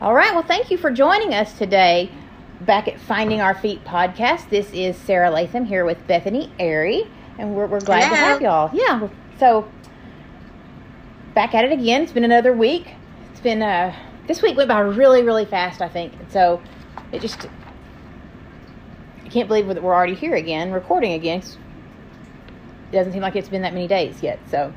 All right. Well, thank you for joining us today back at Finding Our Feet podcast. This is Sarah Latham here with Bethany Airy, and we're, we're glad to have y'all. Yeah. So, back at it again. It's been another week. It's been, uh, this week went by really, really fast, I think. And so, it just, I can't believe that we're already here again, recording again. It doesn't seem like it's been that many days yet. So,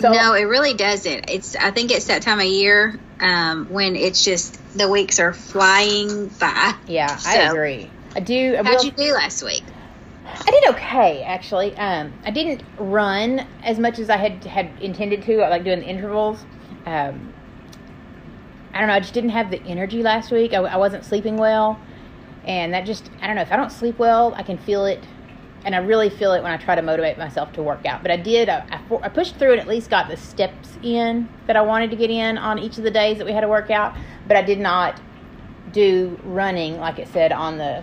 so no, it really doesn't. It's I think it's that time of year um, when it's just the weeks are flying by. yeah, I agree. I do. I How'd will- you do last week? I did okay, actually. Um, I didn't run as much as I had had intended to. I like doing the intervals. Um, I don't know. I just didn't have the energy last week. I, I wasn't sleeping well, and that just I don't know. If I don't sleep well, I can feel it, and I really feel it when I try to motivate myself to work out. But I did. Uh, I, I, I pushed through and at least got the steps in that I wanted to get in on each of the days that we had to work out. But I did not do running like it said on the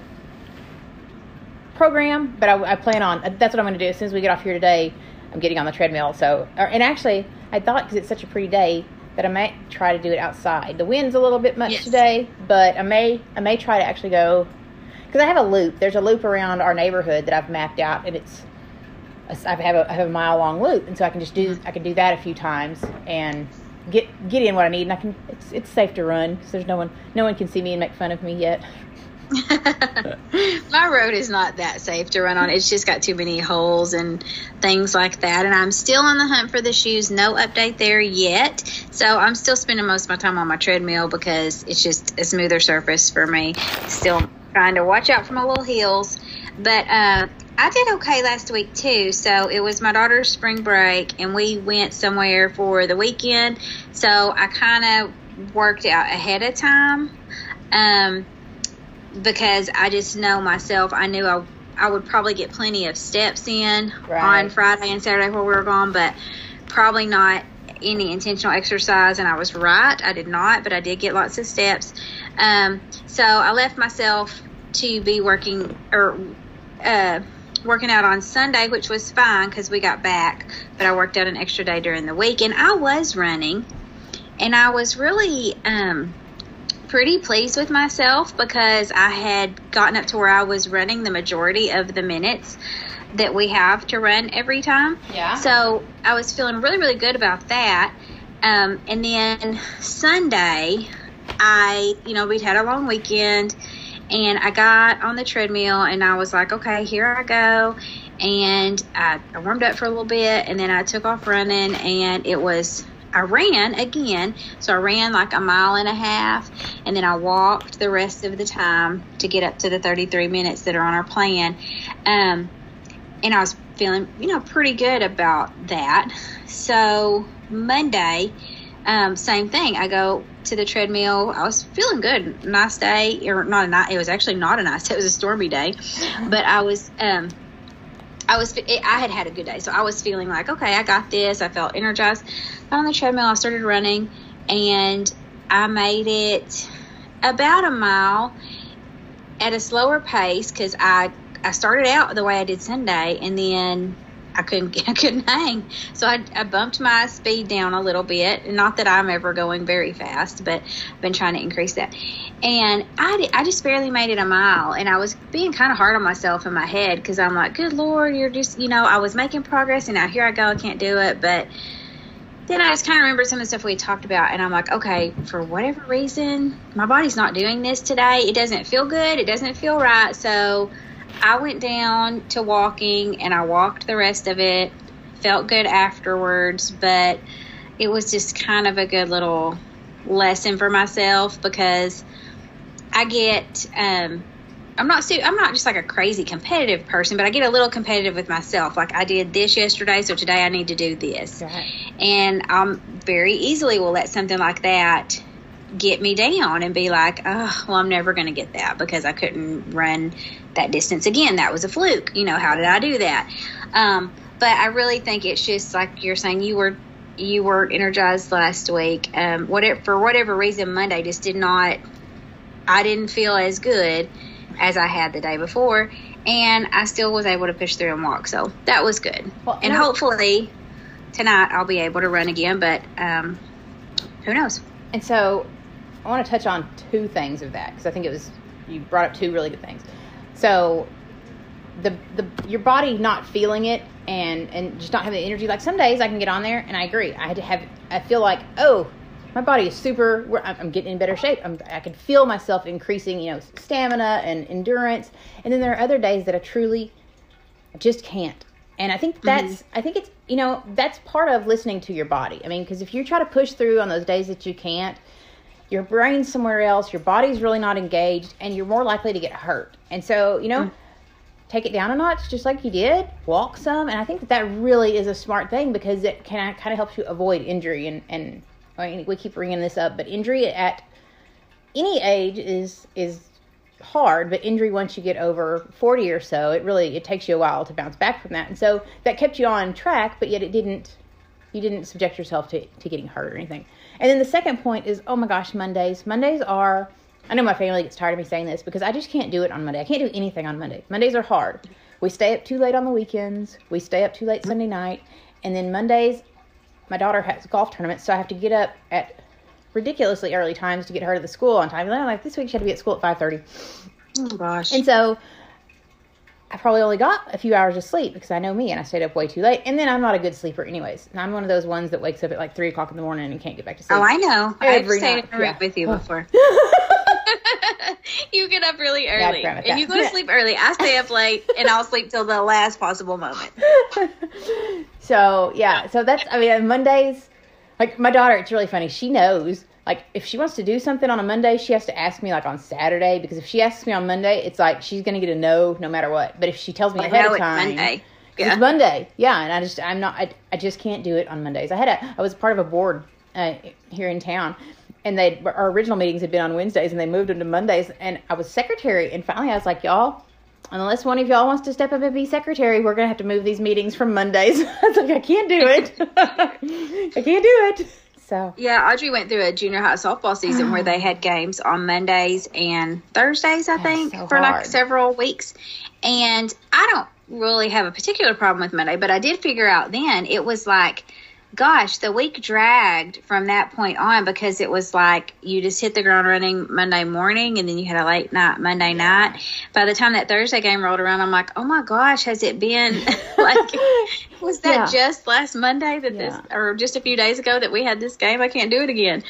program, but I, I plan on. Uh, that's what I'm going to do as soon as we get off here today. I'm getting on the treadmill. So, or, and actually, I thought because it's such a pretty day that I might try to do it outside. The wind's a little bit much Yes. today, but I may I may try to actually go because I have a loop. There's a loop around our neighborhood that I've mapped out, and it's I have a I have a mile long loop, and so I can just do mm-hmm. I can do that a few times and get get in what I need, and I can it's it's safe to run. So there's no one no one can see me and make fun of me yet. My road is not that safe to run on. It's just got too many holes and things like that. And I'm still on the hunt for the shoes. No update there yet. So I'm still spending most of my time on my treadmill because it's just a smoother surface for me. Still trying to watch out for my little heels. But uh, I did okay last week too. So it was my daughter's spring break and we went somewhere for the weekend. So I kind of worked out ahead of time. Um, because I just know myself. I knew I I would probably get plenty of steps in Right. on Friday and Saturday where we were gone, but probably not any intentional exercise. And I was right. I did not, but I did get lots of steps. Um, so I left myself to be working or uh, working out on Sunday, which was fine because we got back. But I worked out an extra day during the week, and I was running, and I was really. Um, pretty pleased with myself because I had gotten up to where I was running the majority of the minutes that we have to run every time. Yeah. So I was feeling really, really good about that. Um, and then Sunday, I, you know, we'd had a long weekend and I got on the treadmill and I was like, okay, here I go. And I, I warmed up for a little bit and then I took off running and it was, I ran again. So I ran like a mile and a half and then I walked the rest of the time to get up to the 33 minutes that are on our plan. Um, and I was feeling, you know, pretty good about that. So Monday, um, same thing. I go to the treadmill. I was feeling good. Nice day, or not a nice. It was actually not a nice day. It was a stormy day, but I was, um, I was, I had had a good day, so I was feeling like, okay, I got this. I felt energized. Got on the treadmill. I started running, and I made it about a mile at a slower pace because I I started out the way I did Sunday, and then I couldn't I couldn't hang, so I, I bumped my speed down a little bit. Not that I'm ever going very fast, but I've been trying to increase that. And I did, I just barely made it a mile, and I was being kind of hard on myself in my head because I'm like, good lord, you're just you know I was making progress, and now here I go, I can't do it, but then I just kind of remembered some of the stuff we talked about, and I'm like, okay, for whatever reason, my body's not doing this today. It doesn't feel good. It doesn't feel right. So I went down to walking, and I walked the rest of it. Felt good afterwards, but it was just kind of a good little lesson for myself because I get um, I'm not su- I'm not just like a crazy competitive person, but I get a little competitive with myself. Like I did this yesterday, so today I need to do this. Right. And I'm very easily will let something like that get me down and be like, oh, well, I'm never going to get that because I couldn't run that distance again. That was a fluke. You know, how did I do that? Um, but I really think it's just like you're saying, you were you were energized last week. Um, whatever for whatever reason, Monday just did not. I didn't feel as good as I had the day before, and I still was able to push through and walk. So that was good. Well, and and hopefully tonight I'll be able to run again. But um, who knows? And so I want to touch on two things of that because I think it was you brought up two really good things. So the the your body not feeling it and and just not having the energy. Like some days I can get on there and I agree. I had to have. I feel like oh my body is super. I'm getting in better shape. I'm, I can feel myself increasing, you know, stamina and endurance. And then there are other days that I truly just can't. And I think that's, mm-hmm. I think it's, you know, that's part of listening to your body. I mean, because if you try to push through on those days that you can't, your brain's somewhere else, your body's really not engaged, and you're more likely to get hurt. And so, you know, mm-hmm take it down a notch just like you did walk some and i think that that really is a smart thing because it can kind of helps you avoid injury and and I mean, we keep bringing this up but injury at any age is is hard but injury once you get over 40 or so it really it takes you a while to bounce back from that and so that kept you on track but yet it didn't you didn't subject yourself to, to getting hurt or anything and then the second point is oh my gosh mondays mondays are I know my family gets tired of me saying this because I just can't do it on Monday. I can't do anything on Monday. Mondays are hard. We stay up too late on the weekends. We stay up too late Sunday night. And then Mondays, my daughter has golf tournaments, so I have to get up at ridiculously early times to get her to the school on time. And I'm like, this week she had to be at school at 5.30. Oh, gosh. And so I probably only got a few hours of sleep because I know me and I stayed up way too late. And then I'm not a good sleeper, anyways. And I'm one of those ones that wakes up at like 3 o'clock in the morning and can't get back to sleep. Oh, I know. Every I've stayed night. in a room yeah. with you before. you get up really early and you go to sleep early. I stay up late and I'll sleep till the last possible moment. so yeah, so that's I mean Mondays. Like my daughter, it's really funny. She knows like if she wants to do something on a Monday, she has to ask me like on Saturday because if she asks me on Monday, it's like she's gonna get a no no matter what. But if she tells me well, ahead of time, Monday. Yeah. It's Monday, yeah, and I just I'm not I, I just can't do it on Mondays. I had a I was part of a board uh, here in town, and they our original meetings had been on Wednesdays and they moved them to Mondays and I was secretary and finally I was like y'all unless one of y'all wants to step up and be secretary we're gonna have to move these meetings from Mondays I was like I can't do it I can't do it so yeah Audrey went through a junior high softball season where they had games on Mondays and Thursdays I think so for hard. like several weeks and I don't really have a particular problem with Monday but I did figure out then it was like gosh, the week dragged from that point on because it was like you just hit the ground running Monday morning and then you had a late night Monday yeah. night. By the time that Thursday game rolled around, I'm like, oh my gosh, has it been like, was that yeah. just last Monday that yeah. this, or just a few days ago that we had this game? I can't do it again.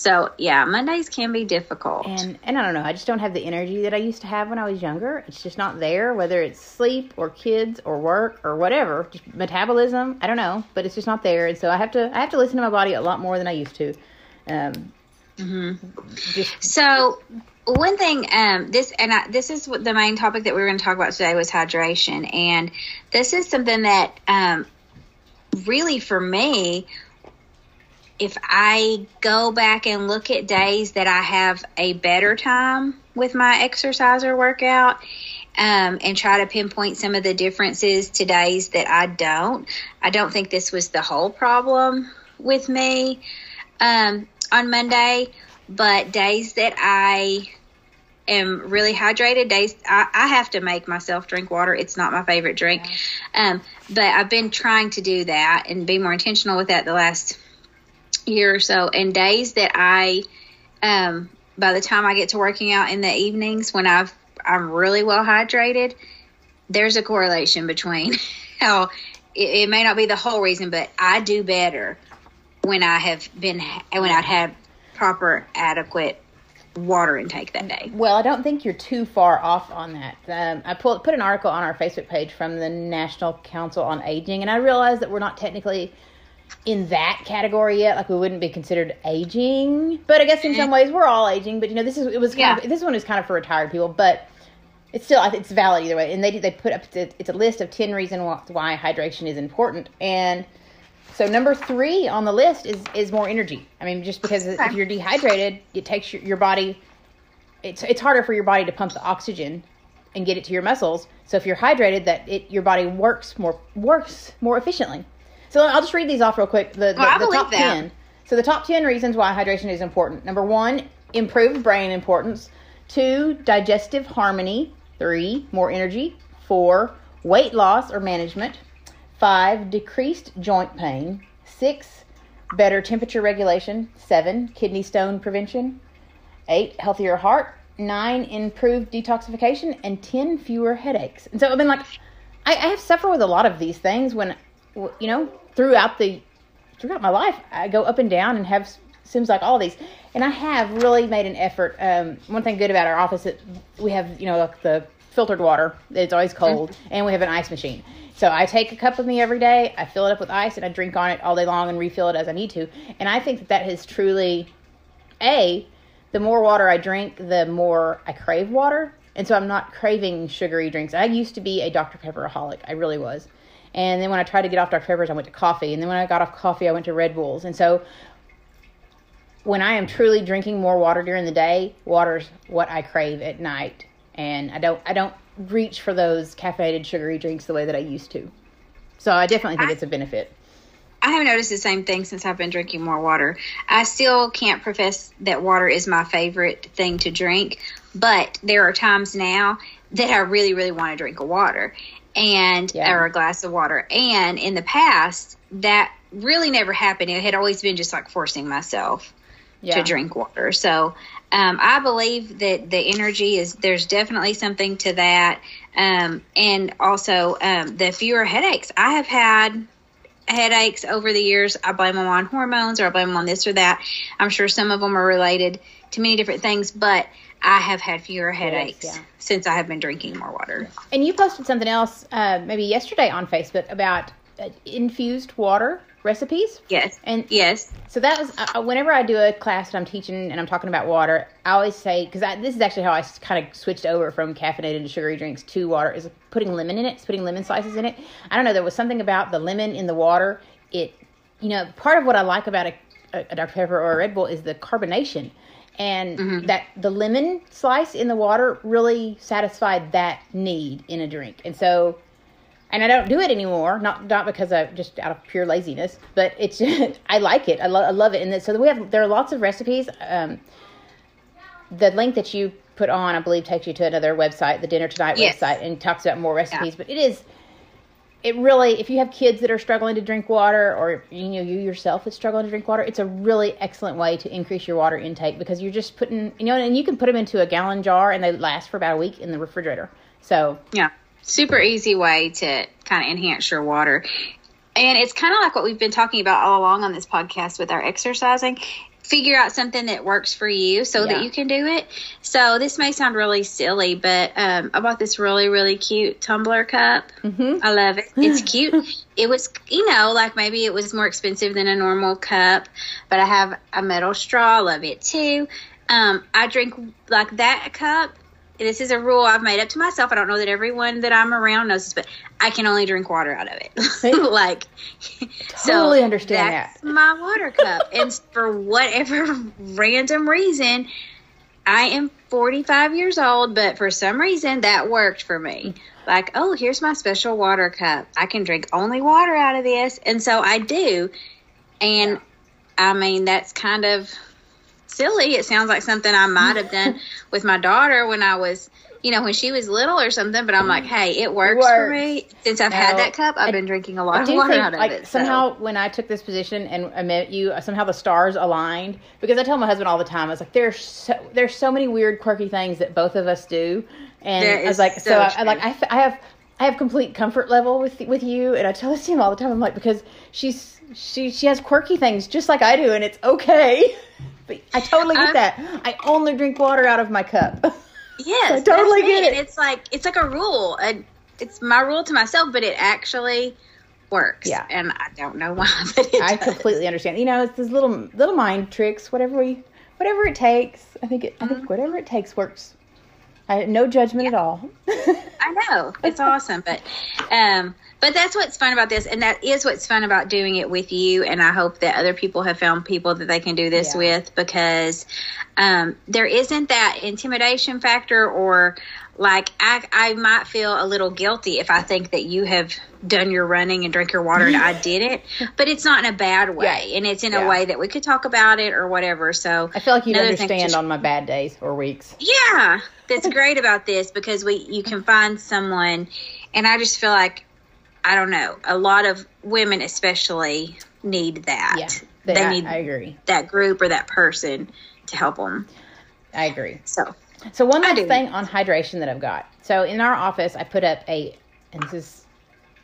So yeah, Mondays can be difficult. And and I don't know, I just don't have the energy that I used to have when I was younger. It's just not there, whether it's sleep or kids or work or whatever, just metabolism. I don't know, but it's just not there. And so I have to I have to listen to my body a lot more than I used to. Um, mm-hmm. just, so one thing um, this and I, this is what the main topic that we were going to talk about today was hydration and this is something that um, really for me if I go back and look at days that I have a better time with my exercise or workout, um, and try to pinpoint some of the differences to days that I don't, I don't think this was the whole problem with me um, on Monday, but days that I am really hydrated days I, I, have to make myself drink water. It's not my favorite drink. Um, but i've been trying to do that and be more intentional with that the last year or so, and days that I, um, by the time I get to working out in the evenings when I've I'm really well hydrated, there's a correlation between how it, it, may not be the whole reason, but I do better when I have been when I've proper adequate water intake that day. Well, I don't think you're too far off on that. Um, I pulled, put an article on our Facebook page from the National Council on Aging, and I realized that we're not technically in that category yet. Like we wouldn't be considered aging, but I guess in some mm-hmm. ways we're all aging. But you know, this is it was kind yeah. of this one is kind of for retired people, but it's still it's valid either way. And they did they put up it's a list of ten reasons why hydration is important, and so number three on the list is is more energy. I mean, just because okay. if you're dehydrated, it takes your, your body. It's it's harder for your body to pump the oxygen and get it to your muscles. So if you're hydrated, that it your body works more works more efficiently. So I'll just read these off real quick. The, the, oh, the top that. 10. So the top 10 reasons why hydration is important. Number one, improved brain importance. Two, digestive harmony. Three, more energy. Four, weight loss or management. Five, decreased joint pain. Six, better temperature regulation. Seven, kidney stone prevention. eight, healthier heart, nine, improved detoxification, and 10 fewer headaches. And so I've been like, I, I have suffered with a lot of these things when, you know, throughout the throughout my life, I go up and down and have seems like all these. And I have really made an effort. Um, one thing good about our office is we have, you know, like the filtered water. It's always cold, mm-hmm. and we have an ice machine. So I take a cup of me every day, I fill it up with ice, and I drink on it all day long and refill it as I need to. And I think that that has truly, a, the more water I drink, the more I crave water. And so I'm not craving sugary drinks. I used to be a Dr. Pepperaholic. I really was. And then when I tried to get off Dr. Peppers, I went to coffee. And then when I got off coffee, I went to Red Bulls. And so when I am truly drinking more water during the day, water's what I crave at night. And I don't I don't reach for those caffeinated sugary drinks the way that I used to. So I definitely think I, it's a benefit. I have noticed the same thing since I've been drinking more water. I still can't profess that water is my favorite thing to drink, but there are times now that I really, really want to drink a water and yeah. or a glass of water. And in the past, that really never happened. It had always been just like forcing myself yeah. to drink water. So um, I believe that the energy is there's definitely something to that. Um, and also um, the fewer headaches. I have had headaches over the years. I blame them on hormones or I blame them on this or that. I'm sure some of them are related to many different things, but I have had fewer headaches yes, yeah. since I have been drinking more water. And you posted something else uh, maybe yesterday on Facebook about uh, infused water recipes. Yes. And yes. So that was uh, uh whenever I do a class that I'm teaching and I'm talking about water, I always say because this is actually how I kind of switched over from caffeinated to sugary drinks to water is putting lemon in it, putting lemon slices in it. I don't know, there was something about the lemon in the water. It, you know, part of what I like about a, a Dr Pepper or a Red Bull is the carbonation and mm-hmm. that the lemon slice in the water really satisfied that need in a drink. And so, and I don't do it anymore, not not because I just out of pure laziness, but it's just, I like it. I, lo- I love it. And so we have there are lots of recipes. Um, the link that you put on, I believe, takes you to another website, the Dinner Tonight yes. website, and talks about more recipes. Yeah. But it is it really if you have kids that are struggling to drink water or you know you yourself is struggling to drink water it's a really excellent way to increase your water intake because you're just putting you know and you can put them into a gallon jar and they last for about a week in the refrigerator. So yeah. Super easy way to kind of enhance your water. And it's kind of like what we've been talking about all along on this podcast with our exercising figure out something that works for you so yeah. that you can do it. So this may sound really silly, but um, I bought this really really cute tumbler cup. Mm-hmm. I love it. It's cute. it was you know like maybe it was more expensive than a normal cup, but I have a metal straw. I love it too. Um, I drink like that cup this is a rule I've made up to myself. I don't know that everyone that I'm around knows this, but I can only drink water out of it. like, totally so understand that's that. my water cup, and for whatever random reason, I am 45 years old, but for some reason that worked for me. Like, oh, here's my special water cup. I can drink only water out of this, and so I do. And I mean, that's kind of silly. It sounds like something I might have done with my daughter when I was, you know, when she was little or something. But I'm like, mm. hey, it works, works. for me. Since I've had that cup, I've I, been drinking a lot of water think, out of like, it. Somehow, so. when I took this position and I met you, uh, somehow the stars aligned because I tell my husband all the time, I was like, there's so, there's so many weird, quirky things that both of us do, and I was like, so, so I, I like I, I have. I have complete comfort level with with you, and I tell this to him all the time. I'm like because she's she she has quirky things just like I do, and it's okay. I totally get that. I only drink water out of my cup. Yes, I totally get it. It's like it's like a rule. It's my rule to myself, but it actually works. Yeah, and I don't know why, but I does. completely understand. You know, it's these little little mind tricks. Whatever we, whatever it takes. I think it. I think mm-hmm. whatever it takes works. I, no judgment yeah. at all. I know it's awesome, but um, but that's what's fun about this, and that is what's fun about doing it with you. And I hope that other people have found people that they can do this yeah. with because um, there isn't that intimidation factor or like I, I might feel a little guilty if I think that you have done your running and drink your water and I didn't, but it's not in a bad way, yeah. and it's in yeah. a way that we could talk about it or whatever. So I feel like you understand on my bad days or weeks. Yeah, that's great about this because we you can find someone, and I just feel like I don't know. A lot of women, especially, need that. Yeah, they, they I, need. I agree. That group or that person to help them. I agree. So So one last thing on hydration that I've got. So in our office, I put up a, and this is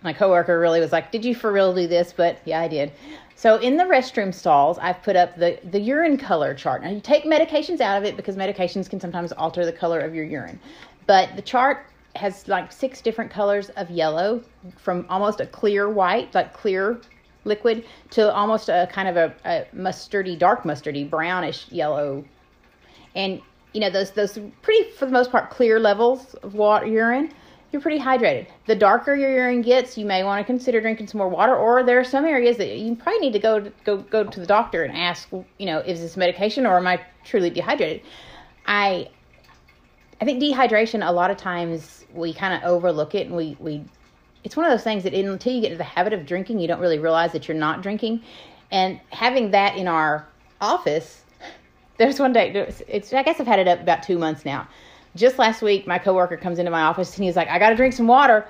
my coworker really was like, "Did you for real do this?" But yeah, I did. So in the restroom stalls, I've put up the the urine color chart. Now you take medications out of it because medications can sometimes alter the color of your urine, but the chart has like six different colors of yellow, from almost a clear white, like clear liquid, to almost a kind of a, a mustardy, dark mustardy, brownish yellow. And you know those those pretty for the most part clear levels of water urine you're pretty hydrated. The darker your urine gets you may want to consider drinking some more water or there are some areas that you probably need to go go go to the doctor and ask you know is this medication or am i truly dehydrated? I i think dehydration a lot of times we kind of overlook it and we we it's one of those things that until you get into the habit of drinking you don't really realize that you're not drinking. And having that in our office there's one day it's, i guess i've had it up about two months now. Just last week my coworker comes into my office and he's like i gotta drink some water.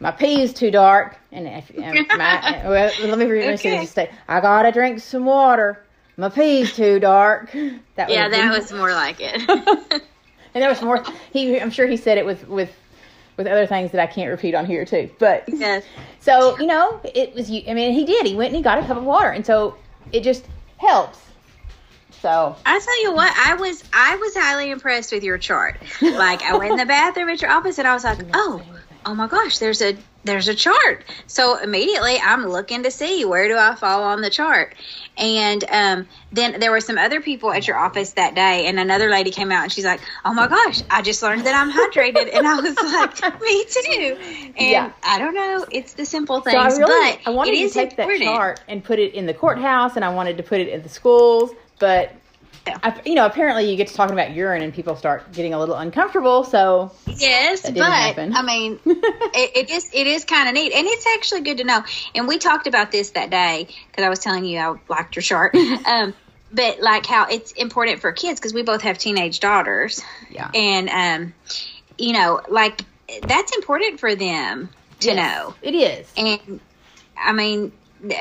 My pee is too dark. And, if, and my, well, let me read Okay. this say i gotta drink some water. My pee's too dark. That yeah, that was more like it. And there was more he i'm sure he said it with with with other things that i can't repeat on here too but yes. so you know it was you i mean he did he went and he got a cup of water and so it just helps so I tell you what, I was I was highly impressed with your chart. Like I went in the bathroom at your office and I was like, oh, oh my gosh, there's a there's a chart. So immediately I'm looking to see where do I fall on the chart. And um, then there were some other people at your office that day, and another lady came out and she's like, "Oh my gosh, I just learned that I'm hydrated," and I was like, "Me too." And Yeah. I don't know, it's the simple things, So I really, but I wanted to take important. that chart and put it in the courthouse, and I wanted to put it in the schools. But, Yeah. You know, apparently you get to talking about urine, and people start getting a little uncomfortable. So, Yes, but happen. I mean, it, it is it is kind of neat, and it's actually good to know. And we talked about this that day because I was telling you I liked your chart. um, but like how it's important for kids because we both have teenage daughters, yeah, and um, you know, like that's important for them to Yes, know. it is. And I mean,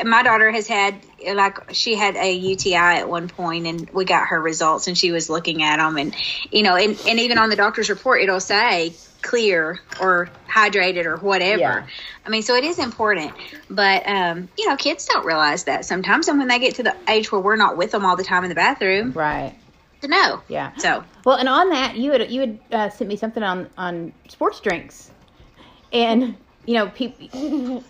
my daughter has had like she had a UTI at one point, and we got her results, and she was looking at them, and you know, and and even on the doctor's report, it'll say clear or hydrated or whatever. Yeah. I mean, so it is important, but um, you know, kids don't realize that sometimes, and when they get to the age where we're not with them all the time in the bathroom, Right. to know. Yeah. So Well, and on that, you had you had uh, sent me something on on sports drinks, and you know, people.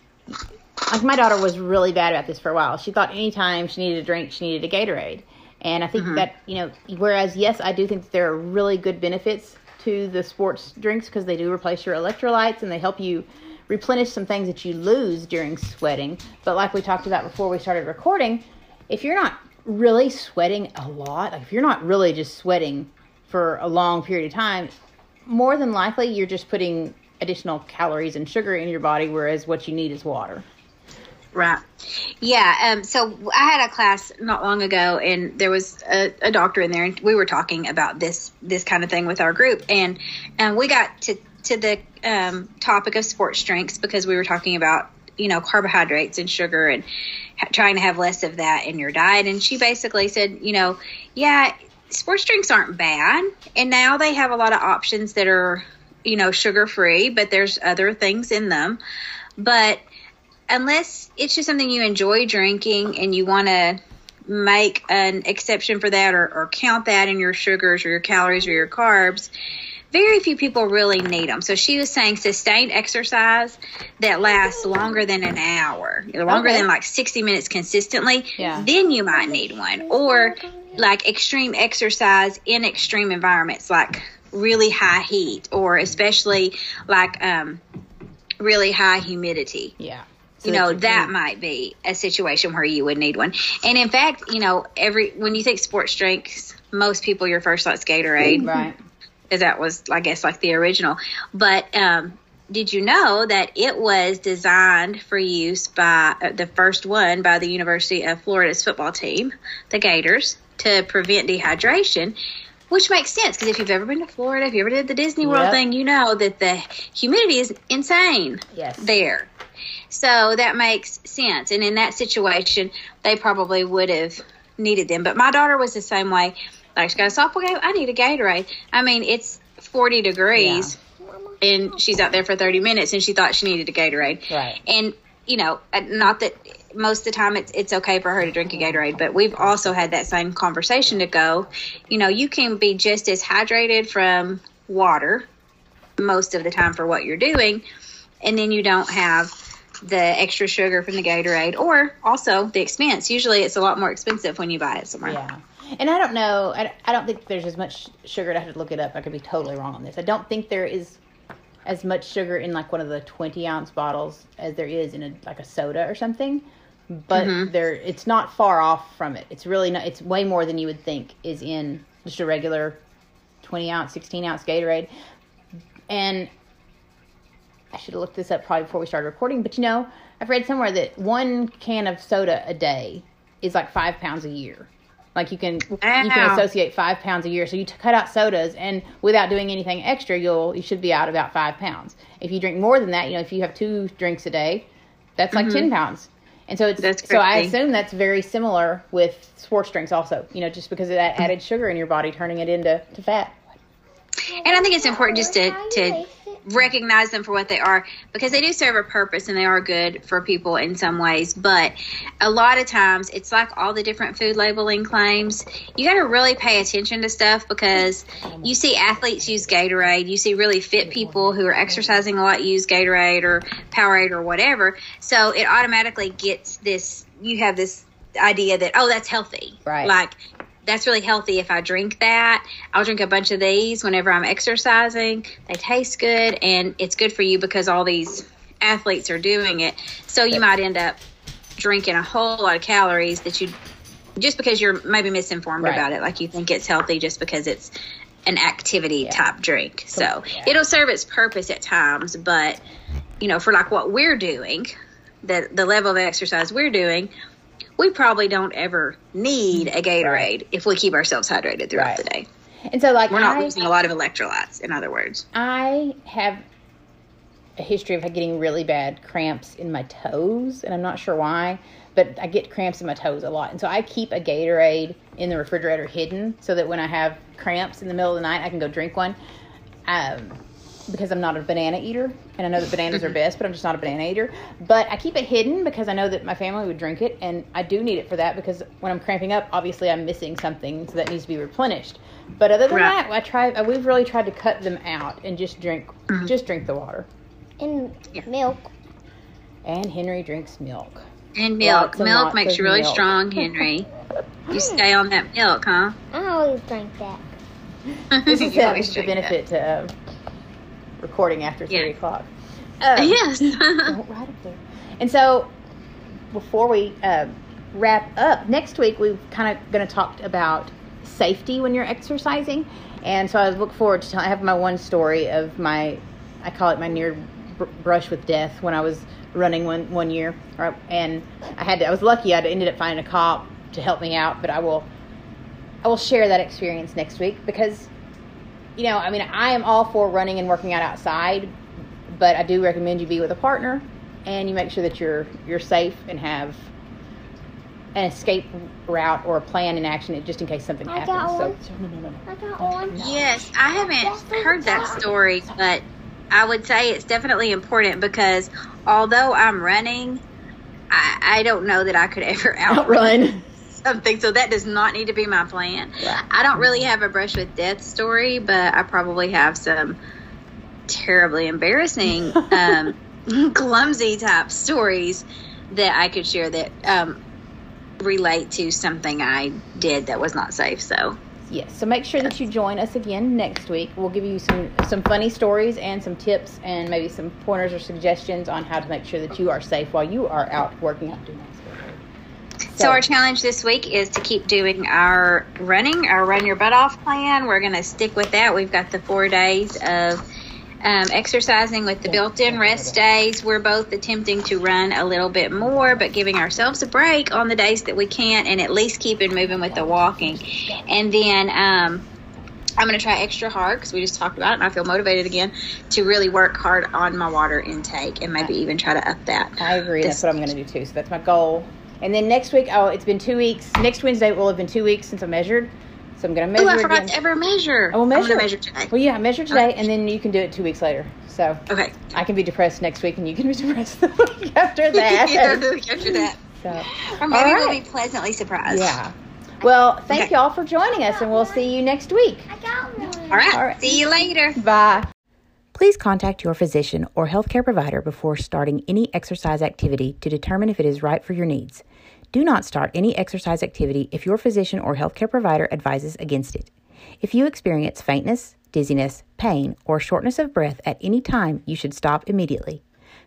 Like my daughter was really bad about this for a while. She thought anytime she needed a drink, she needed a Gatorade, and I think mm-hmm. that you know, whereas yes, I do think that there are really good benefits to the sports drinks because they do replace your electrolytes and they help you replenish some things that you lose during sweating. But like we talked about before we started recording, if you're not really sweating a lot, like if you're not really just sweating for a long period of time, more than likely you're just putting additional calories and sugar in your body, whereas what you need is water. Right. Yeah. Um, so I had a class not long ago, and there was a, a doctor in there, and we were talking about this this kind of thing with our group, and and we got to to the um, topic of sports drinks because we were talking about you know carbohydrates and sugar and ha- trying to have less of that in your diet, and she basically said, you know, yeah, sports drinks aren't bad, and now they have a lot of options that are you know sugar free, but there's other things in them, but unless it's just something you enjoy drinking and you want to make an exception for that or, or count that in your sugars or your calories or your carbs, very few people really need them. So she was saying sustained exercise that lasts longer than an hour, longer Okay. than like 60 minutes consistently, Yeah. then you might need one. Or like extreme exercise in extreme environments like really high heat or especially like um, really high humidity Yeah. You know that might be a situation where you would need one and in fact you know every when you think sports drinks most people your first thought's gatorade Right. because that was i guess like the original but um did you know that it was designed for use by uh, the first one by the University of Florida's football team, the Gators, to prevent dehydration? Which makes sense because if you've ever been to Florida, if you ever did the Disney World Yep. thing, you know that the humidity is insane Yes. there. So that makes sense. And in that situation, they probably would have needed them. But my daughter was the same way. Like she got a softball game, I need a Gatorade. I mean, it's 40 degrees and she's out there for 30 minutes and she thought she needed a Gatorade. Right. And, you know, uh, not that most of the time it's, it's okay for her to drink a Gatorade, but we've also had that same conversation to go, you know, you can be just as hydrated from water most of the time for what you're doing, and then you don't have the extra sugar from the Gatorade or also the expense. Usually it's a lot more expensive when you buy it somewhere. Yeah. And I don't know. I, I don't think there's as much sugar. I have to look it up. I could be totally wrong on this. I don't think there is as much sugar in like one of the 20 ounce bottles as there is in a like a soda or something. But Mhm. there, it's not far off from it. It's really not. It's way more than you would think is in just a regular 20 ounce, 16 ounce Gatorade. And I should have looked this up probably before we started recording. But you know, I've read somewhere that one can of soda a day is like five pounds a year. Like you can you can associate five pounds a year. So you cut out sodas, and without doing anything extra, you'll you should be out about five pounds. If you drink more than that, you know, if you have two drinks a day, that's like mm-hmm. ten pounds. And so it's That's so I assume that's very similar with sports drinks also. You know, just because of that mm-hmm. added sugar in your body, turning it into to fat. And I think it's important just to, to recognize them for what they are because they do serve a purpose and they are good for people in some ways. But a lot of times it's like all the different food labeling claims. You got to really pay attention to stuff because you see athletes use Gatorade. You see really fit people who are exercising a lot use Gatorade or Powerade or whatever. So it automatically gets this, you have this idea that, oh, that's healthy. Right. Like, that's really healthy if I drink that. I'll drink a bunch of these whenever I'm exercising. They taste good and it's good for you because all these athletes are doing it. So you might end up drinking a whole lot of calories that you just because you're maybe misinformed Right. about it. Like you think it's healthy just because it's an activity Yeah. type drink. So Yeah. it'll serve its purpose at times, but you know, for like what we're doing, the the level of exercise we're doing, we probably don't ever need a Gatorade Right. if we keep ourselves hydrated throughout Right. the day. And so, like, We're not I, losing a lot of electrolytes, in other words. I have a history of getting really bad cramps in my toes, and I'm not sure why, but I get cramps in my toes a lot. And so I keep a Gatorade in the refrigerator hidden so that when I have cramps in the middle of the night, I can go drink one. Um, because I'm not a banana eater, and I know that bananas are best, but I'm just not a banana eater. But I keep it hidden because I know that my family would drink it, and I do need it for that because when I'm cramping up, obviously I'm missing something, so that needs to be replenished. But other than Right. that, I try. uh, We've really tried to cut them out and just drink, Mhm. just drink the water. and Yeah. milk. And Henry drinks milk. And milk. Lots milk lots makes you really milk. strong, Henry. you stay on that milk, huh? I always drink that. This You is, the, always this the drink that. benefit to uh, recording after three Yeah. o'clock. Uh, Yes. Right up there. And so, before we uh, wrap up, next week we're kind of going to talk about safety when you're exercising. And so I look forward to telling, I have my one story of my, I call it my near br- brush with death when I was running one one year, or, and I had to, I was lucky I ended up finding a cop to help me out, but I will I will share that experience next week because you know, I mean, I am all for running and working out outside, but I do recommend you be with a partner and you make sure that you're you're safe and have an escape route or a plan in action just in case something I happens. got So, no, no, no. I got one. Yes, I haven't heard that story, but I would say it's definitely important because although I'm running, I, I don't know that I could ever outrun outrun. Something, so that does not need to be my plan. Yeah. I don't really have a brush with death story, but I probably have some terribly embarrassing, um, clumsy type stories that I could share that um, relate to something I did that was not safe. So Yes. So make sure that you join us again next week. We'll give you some some funny stories and some tips and maybe some pointers or suggestions on how to make sure that you are safe while you are out working out doing that. So our challenge this week is to keep doing our running, our run your butt off plan. We're going to stick with that. We've got the four days of um, exercising with the built-in rest days. We're both attempting to run a little bit more, but giving ourselves a break on the days that we can't, and at least keeping moving with the walking. And then um, I'm going to try extra hard because we just talked about it, and I feel motivated again to really work hard on my water intake and maybe even try to up that. I agree. This- That's what I'm going to do too. So that's my goal And then next week, oh, it's been two weeks. Next Wednesday will have been two weeks since I measured. So I'm going to Oh, measure I forgot again. to ever measure. I will measure. I'm measure today. Well, yeah, measure today, and then you can do it two weeks later. So Okay. I can be depressed next week, and you can be depressed the week after that. After that. So, Or maybe All we'll be pleasantly surprised. yeah. Well, thank Okay. y'all for joining us, and we'll see you next week. I got one. All right. All right. See you later. Bye. Please contact your physician or healthcare provider before starting any exercise activity to determine if it is right for your needs. Do not start any exercise activity if your physician or healthcare provider advises against it. If you experience faintness, dizziness, pain, or shortness of breath at any time, you should stop immediately.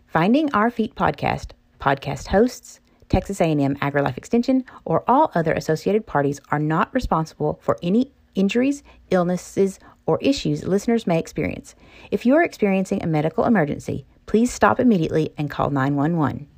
Finding Our Feet podcast, podcast hosts, Texas A&M AgriLife Extension, or all other associated parties are not responsible for any injuries, illnesses, or issues listeners may experience. If you are experiencing a medical emergency, please stop immediately and call 911.